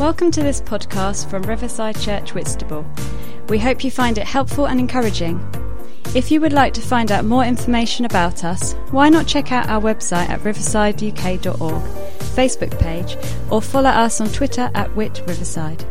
Welcome to this podcast from Riverside Church Whitstable. We hope you find it helpful and encouraging. If you would like to find out more information about us, why not check out our website at riversideuk.org, Facebook page, or follow us on Twitter at Whit Riverside.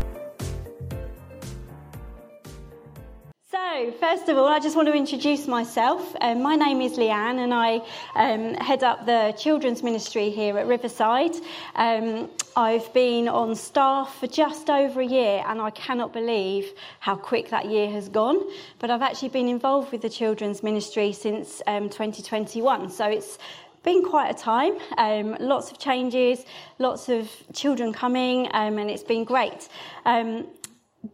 First of all, I just want to introduce myself. Um, my name is Lianne, and I um, head up the children's ministry here at Riverside. Um, I've been on staff for just over a year, and I cannot believe how quick that year has gone. But I've actually been involved with the children's ministry since um, 2021, so it's been quite a time. Um, lots of changes, lots of children coming, um, and it's been great. Um,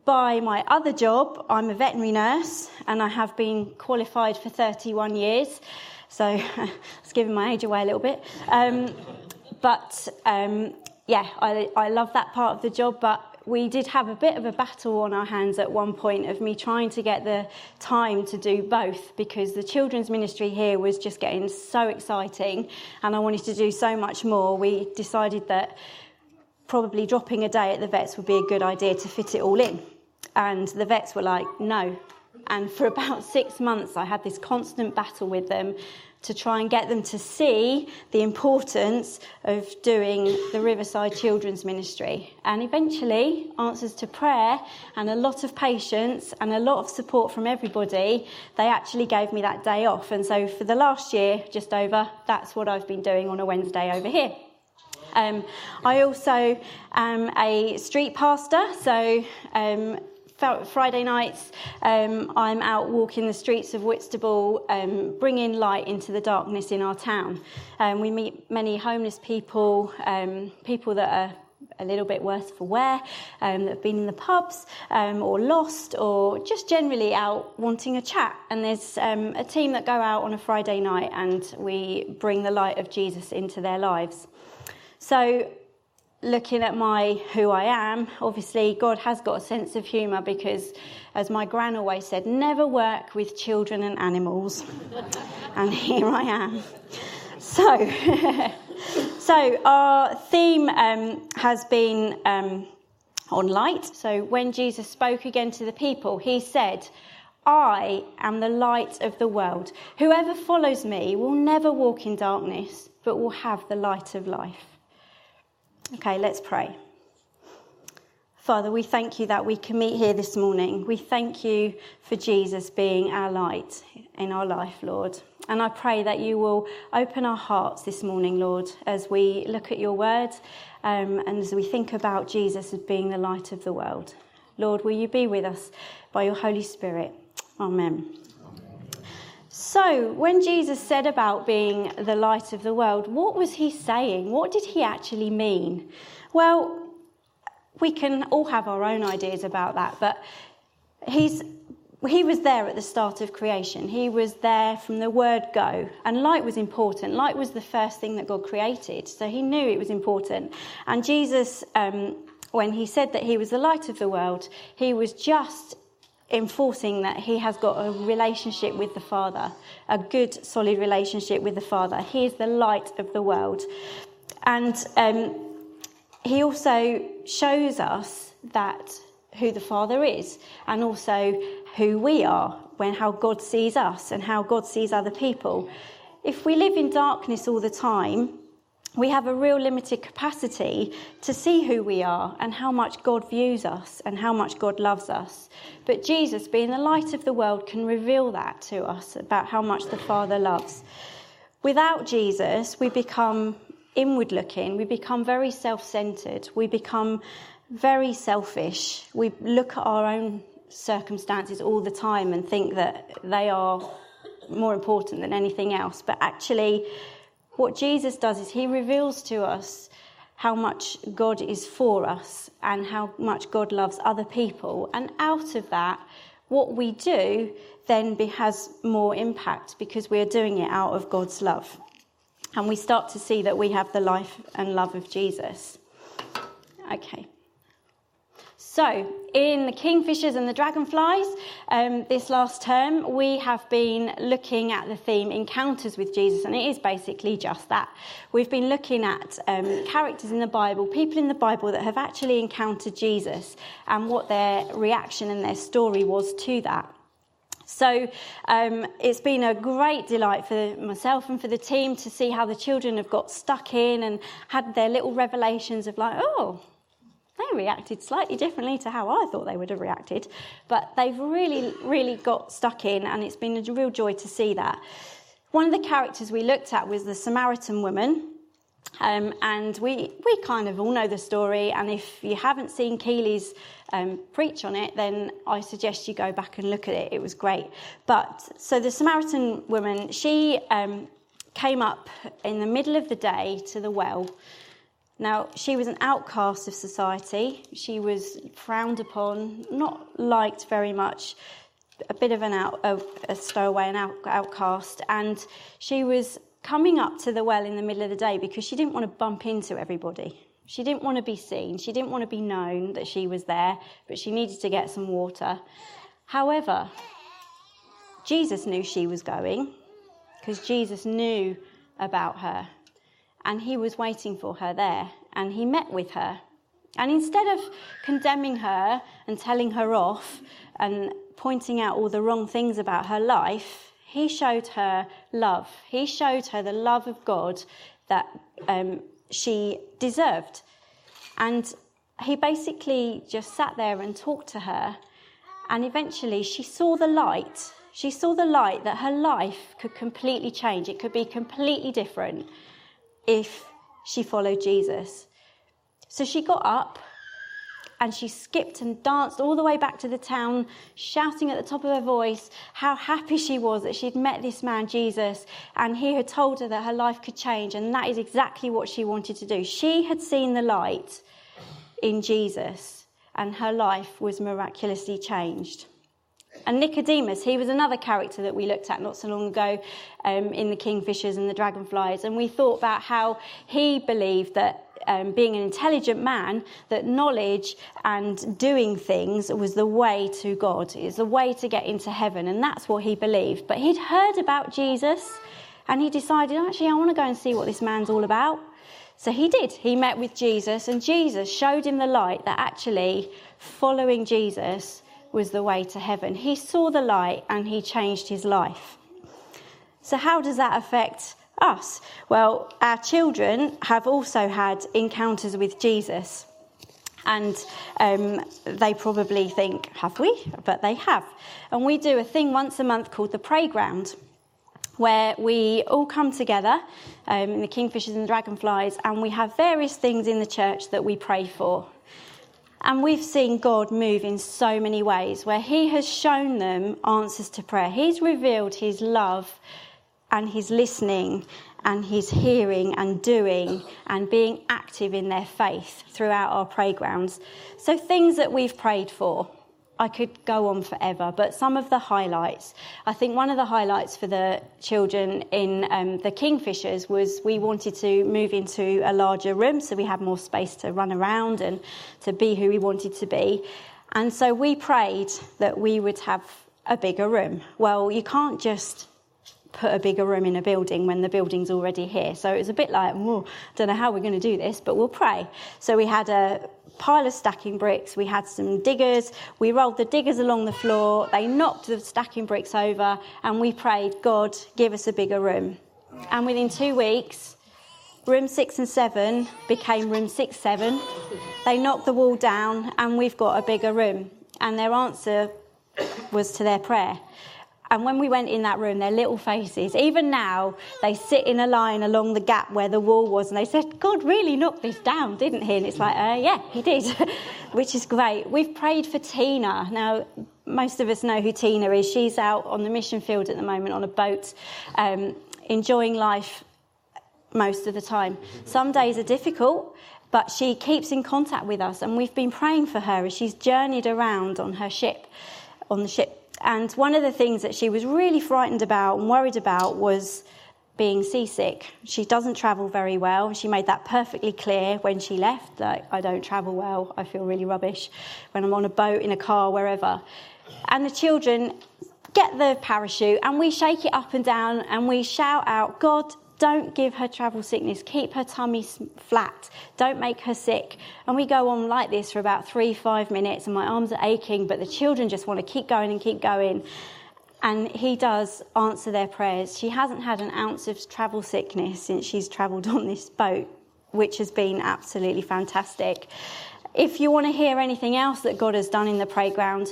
by my other job, I'm a veterinary nurse and I have been qualified for 31 years. So it's giving my age away a little bit. Um, but um, yeah, I, I love that part of the job. But we did have a bit of a battle on our hands at one point of me trying to get the time to do both because the children's ministry here was just getting so exciting and I wanted to do so much more. We decided that probably dropping a day at the vets would be a good idea to fit it all in. And the vets were like, no. And for about six months, I had this constant battle with them to try and get them to see the importance of doing the Riverside Children's Ministry. And eventually, answers to prayer and a lot of patience and a lot of support from everybody, they actually gave me that day off. And so for the last year, just over, that's what I've been doing on a Wednesday over here. Um, I also am a street pastor, so um, Friday nights um, I'm out walking the streets of Whitstable, um, bringing light into the darkness in our town. Um, we meet many homeless people, um, people that are a little bit worse for wear, um, that have been in the pubs um, or lost or just generally out wanting a chat. And there's a team that go out on a Friday night and we bring the light of Jesus into their lives. So, looking at my who I am, obviously God has got a sense of humour because, as my gran always said, never work with children and animals. and here I am. So, so our theme um, has been um, on light. So when Jesus spoke again to the people, he said. I am the light of the world. Whoever follows me will never walk in darkness, but will have the light of life. Okay, let's pray. Father, we thank you that we can meet here this morning. We thank you for Jesus being our light in our life, Lord. And I pray that you will open our hearts this morning, Lord, as we look at your word um, and as we think about Jesus as being the light of the world. Lord, will you be with us by your Holy Spirit? Amen. So, when Jesus said about being the light of the world, what was he saying? What did he actually mean? Well, we can all have our own ideas about that, but he's, he was there at the start of creation. He was there from the word go. And light was important. Light was the first thing that God created, so he knew it was important. And Jesus, um, when he said that he was the light of the world, he was just enforcing that he has got a relationship with the Father, a good, solid relationship with the Father. He is the light of the world. And um, he also shows us that who the Father is and also who we are, when how God sees us and how God sees other people. If we live in darkness all the time, we have a real limited capacity to see who we are and how much God views us and how much God loves us. But Jesus, being the light of the world, can reveal that to us about how much the Father loves. Without Jesus, we become inward looking, we become very self centered, we become very selfish. We look at our own circumstances all the time and think that they are more important than anything else. But actually, what Jesus does is he reveals to us how much God is for us and how much God loves other people. And out of that, what we do then has more impact because we're doing it out of God's love. And we start to see that we have the life and love of Jesus. Okay. So, in the Kingfishers and the Dragonflies, um, this last term, we have been looking at the theme Encounters with Jesus, and it is basically just that. We've been looking at um, characters in the Bible, people in the Bible that have actually encountered Jesus, and what their reaction and their story was to that. So um, it's been a great delight for myself and for the team to see how the children have got stuck in and had their little revelations of like, oh, they reacted slightly differently to how I thought they would have reacted, but they've really, really got stuck in, and it's been a real joy to see that. One of the characters we looked at was the Samaritan woman. Um, and we, we kind of all know the story, and if you haven't seen Keeley's um, preach on it, then I suggest you go back and look at it. It was great. But so the Samaritan woman, she um, came up in the middle of the day to the well now, she was an outcast of society. She was frowned upon, not liked very much, a bit of an out, a, a stowaway, an out, outcast. And she was coming up to the well in the middle of the day because she didn't want to bump into everybody. She didn't want to be seen. She didn't want to be known that she was there, but she needed to get some water. However, Jesus knew she was going because Jesus knew about her and he was waiting for her there, and he met with her. And instead of condemning her and telling her off and pointing out all the wrong things about her life, he showed her love. He showed her the love of God that um, she deserved. And he basically just sat there and talked to her. And eventually she saw the light. She saw the light that her life could completely change. It could be completely different if she followed Jesus. So she got up and she skipped and danced all the way back to the town, shouting at the top of her voice how happy she was that she'd met this man, Jesus, and he had told her that her life could change, and that is exactly what she wanted to do. She had seen the light in Jesus, and her life was miraculously changed. And Nicodemus, he was another character that we looked at not so long ago um, in the Kingfishers and the Dragonflies. And we thought about how he believed that um, being an intelligent man, that knowledge and doing things was the way to God, is the way to get into heaven. And that's what he believed. But he'd heard about Jesus and he decided, actually, I want to go and see what this man's all about. So he did. He met with Jesus, and Jesus showed him the light that actually following Jesus was the way to heaven. He saw the light and he changed his life. So, how does that affect us? Well, our children have also had encounters with Jesus. And um, they probably think, have we? But they have. And we do a thing once a month called the Playground, where we all come together um, in the Kingfishers and Dragonflies, and we have various things in the church that we pray for. And we've seen God move in so many ways where He has shown them answers to prayer. He's revealed His love and His listening and His hearing and doing and being active in their faith throughout our playgrounds. So, things that we've prayed for I could go on forever, but some of the highlights. I think one of the highlights for the children in um, the Kingfishers was we wanted to move into a larger room so we had more space to run around and to be who we wanted to be. And so we prayed that we would have a bigger room. Well, you can't just put a bigger room in a building when the building's already here. So it was a bit like, I don't know how we're going to do this, but we'll pray. So we had a pile of stacking bricks. We had some diggers. We rolled the diggers along the floor. They knocked the stacking bricks over, and we prayed, God, give us a bigger room. And within two weeks, room six and seven became room six, seven. They knocked the wall down, and we've got a bigger room. And their answer was to their prayer. And when we went in that room, their little faces, even now, they sit in a line along the gap where the wall was, and they said, God really knocked this down, didn't he? And it's like, uh, yeah, he did, which is great. We've prayed for Tina. Now, most of us know who Tina is. She's out on the mission field at the moment on a boat, um, enjoying life most of the time. Some days are difficult, but she keeps in contact with us, and we've been praying for her as she's journeyed around on her ship, on the ship and one of the things that she was really frightened about and worried about was being seasick. She doesn't travel very well. She made that perfectly clear when she left that I don't travel well. I feel really rubbish when I'm on a boat, in a car, wherever. And the children get the parachute and we shake it up and down and we shout out, God, don't give her travel sickness. Keep her tummy flat. Don't make her sick. And we go on like this for about three, five minutes, and my arms are aching, but the children just want to keep going and keep going. And he does answer their prayers. She hasn't had an ounce of travel sickness since she's travelled on this boat, which has been absolutely fantastic. If you want to hear anything else that God has done in the playground,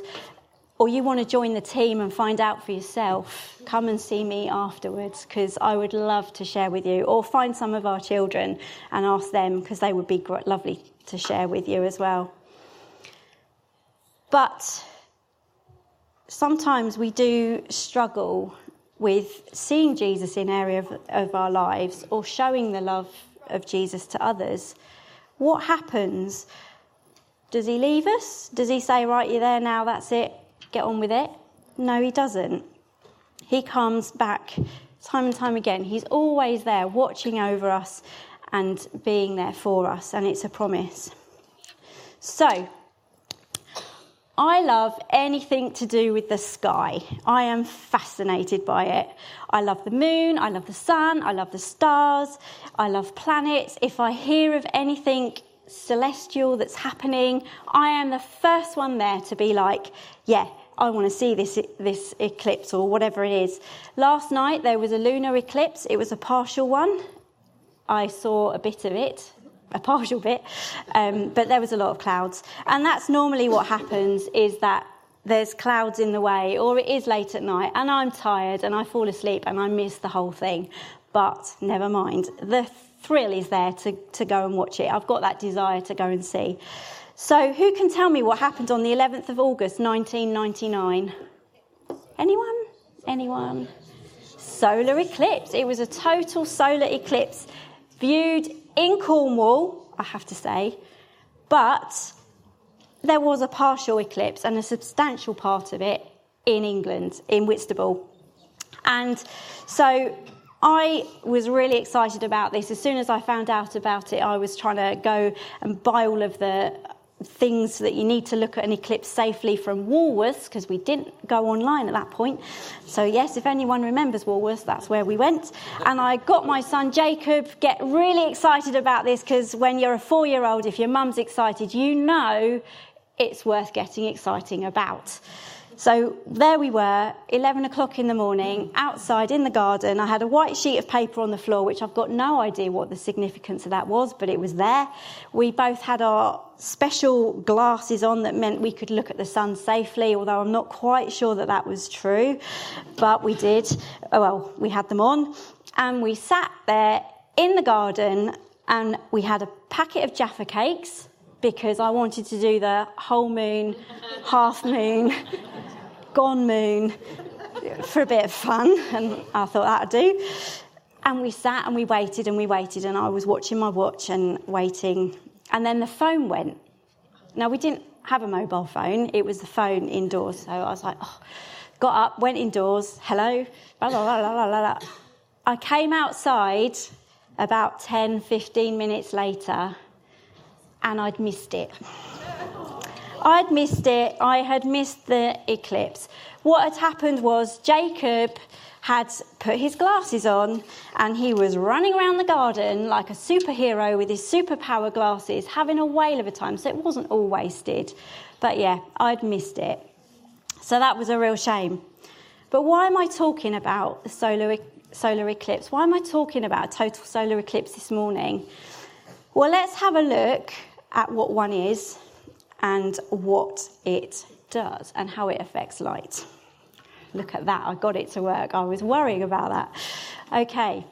or you want to join the team and find out for yourself, come and see me afterwards because I would love to share with you. Or find some of our children and ask them because they would be lovely to share with you as well. But sometimes we do struggle with seeing Jesus in area of, of our lives or showing the love of Jesus to others. What happens? Does he leave us? Does he say, right, you're there now, that's it, get on with it? No, he doesn't. He comes back time and time again. He's always there, watching over us and being there for us, and it's a promise. So, I love anything to do with the sky. I am fascinated by it. I love the moon, I love the sun, I love the stars, I love planets. If I hear of anything celestial that's happening, I am the first one there to be like, yeah, I want to see this, this eclipse or whatever it is. Last night there was a lunar eclipse, it was a partial one. I saw a bit of it, a partial bit, um, but there was a lot of clouds. And that's normally what happens is that there's clouds in the way, or it is late at night, and I'm tired and I fall asleep and I miss the whole thing. But never mind, the thrill is there to, to go and watch it. I've got that desire to go and see. So, who can tell me what happened on the 11th of August 1999? Anyone? Anyone? Solar eclipse. It was a total solar eclipse viewed in Cornwall, I have to say, but there was a partial eclipse and a substantial part of it in England, in Whitstable. And so I was really excited about this. As soon as I found out about it, I was trying to go and buy all of the things that you need to look at an eclipse safely from Woolworths because we didn't go online at that point. So, yes, if anyone remembers Woolworths, that's where we went. And I got my son Jacob get really excited about this because when you're a four year old, if your mum's excited, you know it's worth getting exciting about. So there we were, 11 o'clock in the morning, outside in the garden. I had a white sheet of paper on the floor, which I've got no idea what the significance of that was, but it was there. We both had our special glasses on that meant we could look at the sun safely, although I'm not quite sure that that was true, but we did. Oh, well, we had them on, and we sat there in the garden, and we had a packet of Jaffa cakes because I wanted to do the whole moon, half moon, gone moon for a bit of fun, and I thought that'd do. And we sat and we waited and we waited, and I was watching my watch and waiting. And then the phone went. Now, we didn't have a mobile phone, it was the phone indoors. So I was like, oh. got up, went indoors, hello, blah, blah, blah, blah, blah, blah. I came outside about 10, 15 minutes later, and I'd missed it. I'd missed it. I had missed the eclipse. What had happened was Jacob had put his glasses on and he was running around the garden like a superhero with his superpower glasses, having a whale of a time. So it wasn't all wasted. But yeah, I'd missed it. So that was a real shame. But why am I talking about the solar, solar eclipse? Why am I talking about a total solar eclipse this morning? Well, let's have a look at what one is and what it does and how it affects light. Look at that, I got it to work. I was worrying about that. Okay,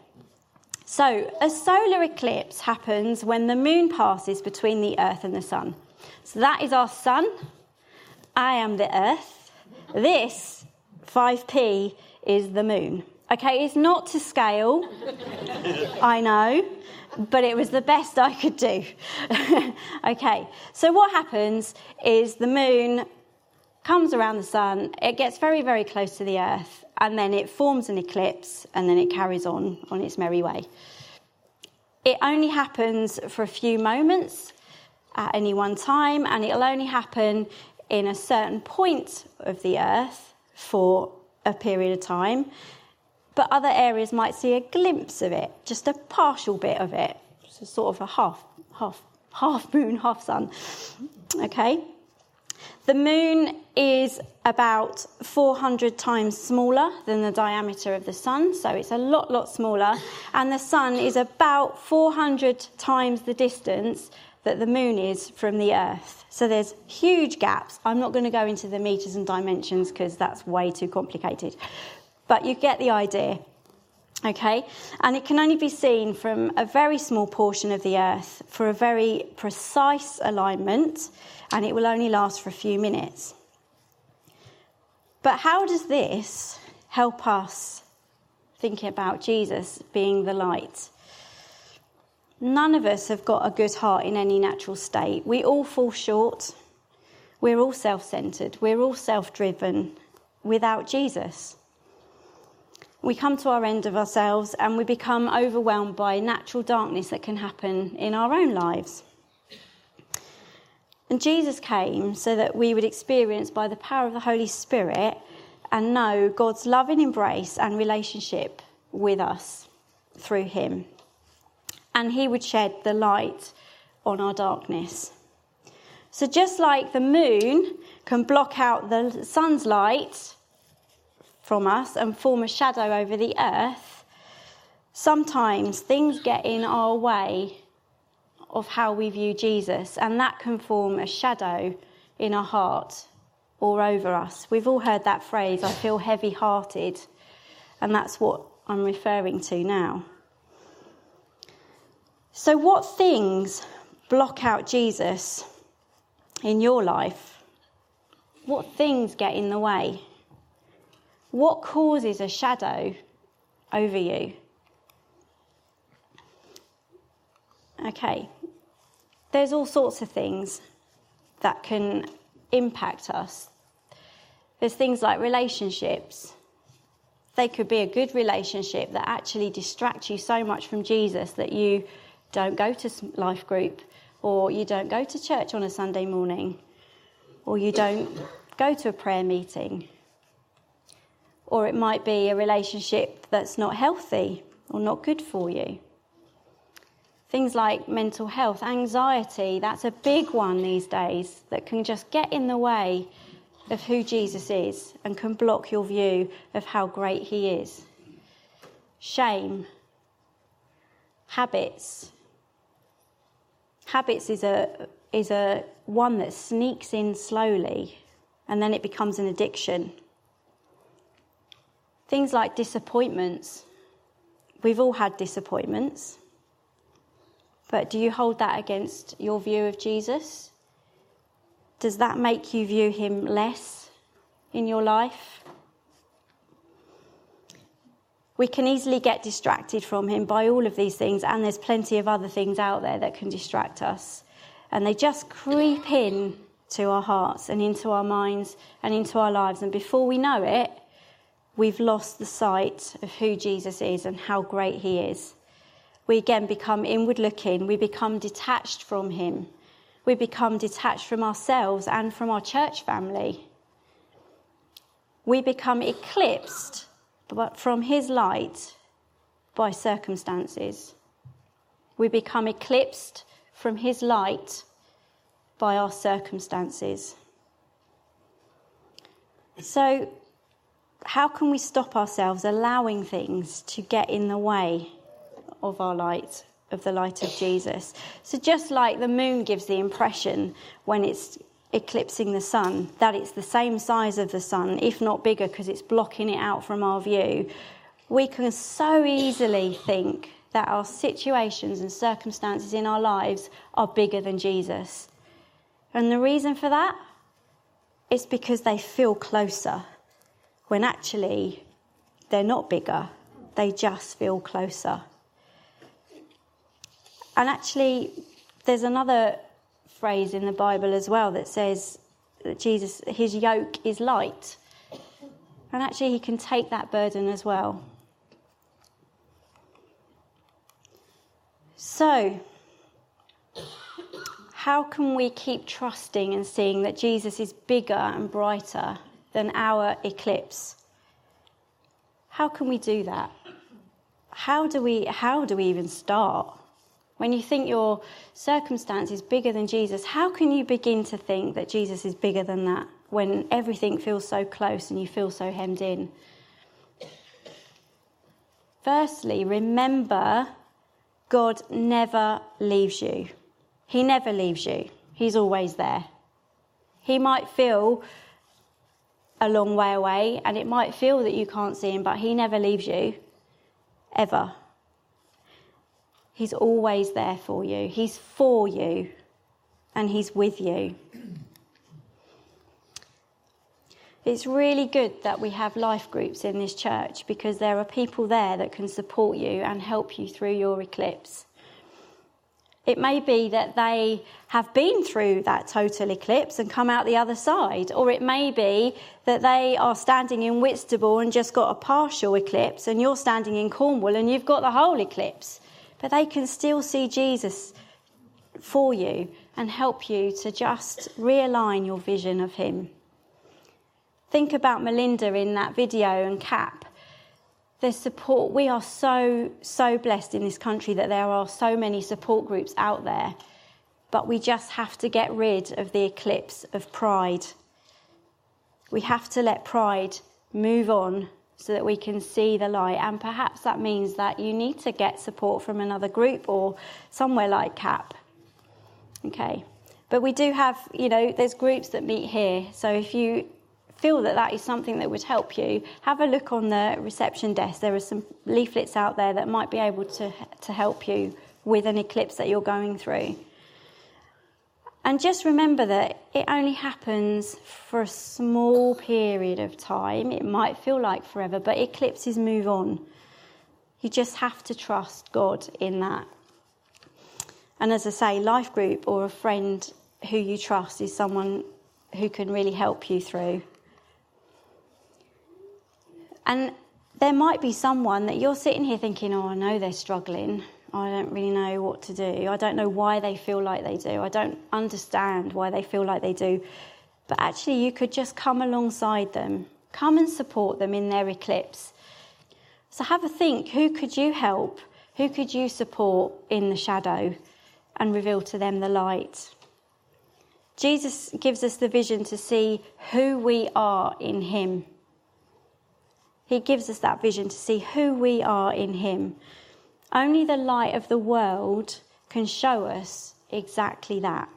so a solar eclipse happens when the moon passes between the earth and the sun. So that is our sun. I am the earth. This 5p is the moon. Okay, it's not to scale, I know, but it was the best I could do. okay, so what happens is the moon comes around the sun, it gets very, very close to the earth, and then it forms an eclipse, and then it carries on on its merry way. It only happens for a few moments at any one time, and it'll only happen in a certain point of the earth for a period of time. But other areas might see a glimpse of it, just a partial bit of it, so sort of a half, half, half moon, half sun. Okay. The moon is about 400 times smaller than the diameter of the sun, so it's a lot, lot smaller. And the sun is about 400 times the distance that the moon is from the earth. So there's huge gaps. I'm not going to go into the meters and dimensions because that's way too complicated. But you get the idea. Okay? And it can only be seen from a very small portion of the earth for a very precise alignment, and it will only last for a few minutes. But how does this help us thinking about Jesus being the light? None of us have got a good heart in any natural state. We all fall short. We're all self centered. We're all self driven without Jesus. We come to our end of ourselves and we become overwhelmed by natural darkness that can happen in our own lives. And Jesus came so that we would experience by the power of the Holy Spirit and know God's loving embrace and relationship with us through Him and he would shed the light on our darkness. So, just like the moon can block out the sun's light from us and form a shadow over the earth, sometimes things get in our way of how we view Jesus, and that can form a shadow in our heart or over us. We've all heard that phrase, I feel heavy hearted, and that's what I'm referring to now. So, what things block out Jesus in your life? What things get in the way? What causes a shadow over you? Okay, there's all sorts of things that can impact us. There's things like relationships. They could be a good relationship that actually distract you so much from Jesus that you don't go to life group, or you don't go to church on a Sunday morning, or you don't go to a prayer meeting. Or it might be a relationship that's not healthy or not good for you. Things like mental health, anxiety, that's a big one these days that can just get in the way of who Jesus is and can block your view of how great he is. Shame, habits, Habits is a, is a one that sneaks in slowly and then it becomes an addiction. Things like disappointments. We've all had disappointments. But do you hold that against your view of Jesus? Does that make you view him less in your life? We can easily get distracted from Him by all of these things, and there's plenty of other things out there that can distract us. And they just creep in to our hearts and into our minds and into our lives. And before we know it, we've lost the sight of who Jesus is and how great He is. We again become inward looking, we become detached from Him, we become detached from ourselves and from our church family. We become eclipsed but from his light by circumstances. We become eclipsed from his light by our circumstances. So, how can we stop ourselves allowing things to get in the way of our light, of the light of Jesus? So, just like the moon gives the impression when it's eclipsing the sun, that it's the same size of the sun, if not bigger, because it's blocking it out from our view, we can so easily think that our situations and circumstances in our lives are bigger than Jesus. And the reason for that is because they feel closer, when actually they're not bigger, they just feel closer. And actually, there's another phrase in the Bible as well that says, that Jesus, his yoke is light. And actually, he can take that burden as well. So, how can we keep trusting and seeing that Jesus is bigger and brighter than our eclipse? How can we do that? How do we, how do we even start? When you think your circumstance is bigger than Jesus, how can you begin to think that Jesus is bigger than that when everything feels so close and you feel so hemmed in? Firstly, remember God never leaves you. He never leaves you, He's always there. He might feel a long way away and it might feel that you can't see Him, but He never leaves you, ever. He's always there for you, He's for you, and He's with you. It's really good that we have life groups in this church because there are people there that can support you and help you through your eclipse. It may be that they have been through that total eclipse and come out the other side, or it may be that they are standing in Whitstable and just got a partial eclipse, and you're standing in Cornwall and you've got the whole eclipse. But they can still see Jesus for you and help you to just realign your vision of Him. Think about Melinda in that video and CAP there's support. We are so, so blessed in this country that there are so many support groups out there. But we just have to get rid of the eclipse of pride. We have to let pride move on so that we can see the light. And perhaps that means that you need to get support from another group or somewhere like CAP. Okay. But we do have, you know, there's groups that meet here. So if you feel that that is something that would help you, have a look on the reception desk. There are some leaflets out there that might be able to, to help you with an eclipse that you're going through. And just remember that it only happens for a small period of time. It might feel like forever, but eclipses move on. You just have to trust God in that. And as I say, life group or a friend who you trust is someone who can really help you through. And there might be someone that you're sitting here thinking, oh, I know they're struggling. I don't really know what to do. I don't know why they feel like they do. I don't understand why they feel like they do. But actually, you could just come alongside them, come and support them in their eclipse. So have a think who could you help? Who could you support in the shadow and reveal to them the light? Jesus gives us the vision to see who we are in Him. He gives us that vision to see who we are in Him. Only the light of the world can show us exactly that.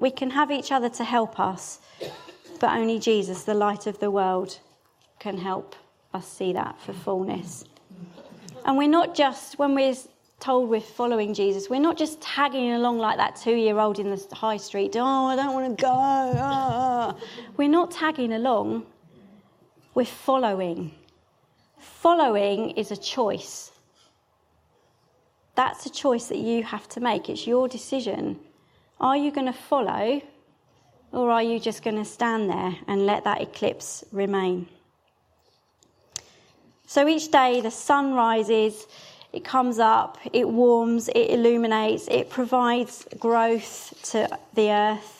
We can have each other to help us, but only Jesus, the light of the world, can help us see that for fullness. And we're not just, when we're told we're following Jesus, we're not just tagging along like that two year old in the high street, oh, I don't want to go. Ah. We're not tagging along. We're following. Following is a choice. That's a choice that you have to make. It's your decision. Are you going to follow or are you just going to stand there and let that eclipse remain? So each day the sun rises, it comes up, it warms, it illuminates, it provides growth to the earth.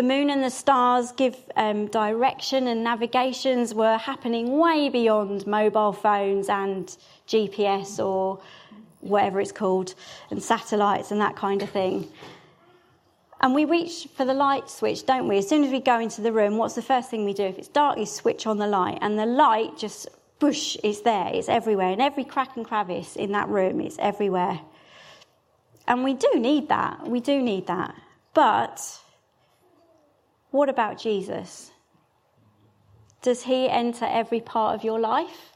The moon and the stars give um, direction, and navigations were happening way beyond mobile phones and GPS or whatever it's called, and satellites and that kind of thing. And we reach for the light switch, don't we? As soon as we go into the room, what's the first thing we do? If it's dark, you switch on the light, and the light just, bush, is there. It's everywhere. In every crack and crevice in that room, it's everywhere. And we do need that. We do need that. But what about Jesus? Does he enter every part of your life?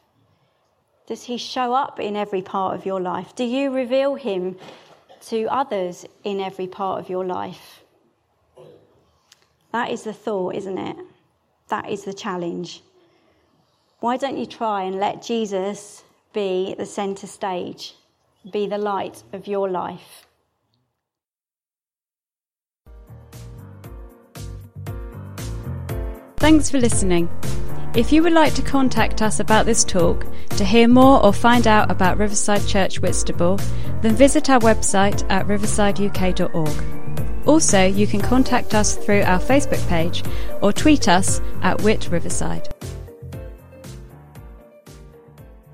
Does he show up in every part of your life? Do you reveal him to others in every part of your life? That is the thought, isn't it? That is the challenge. Why don't you try and let Jesus be the centre stage, be the light of your life? Thanks for listening. If you would like to contact us about this talk, to hear more or find out about Riverside Church Whitstable, then visit our website at riversideuk.org. Also, you can contact us through our Facebook page or tweet us at Whit Riverside.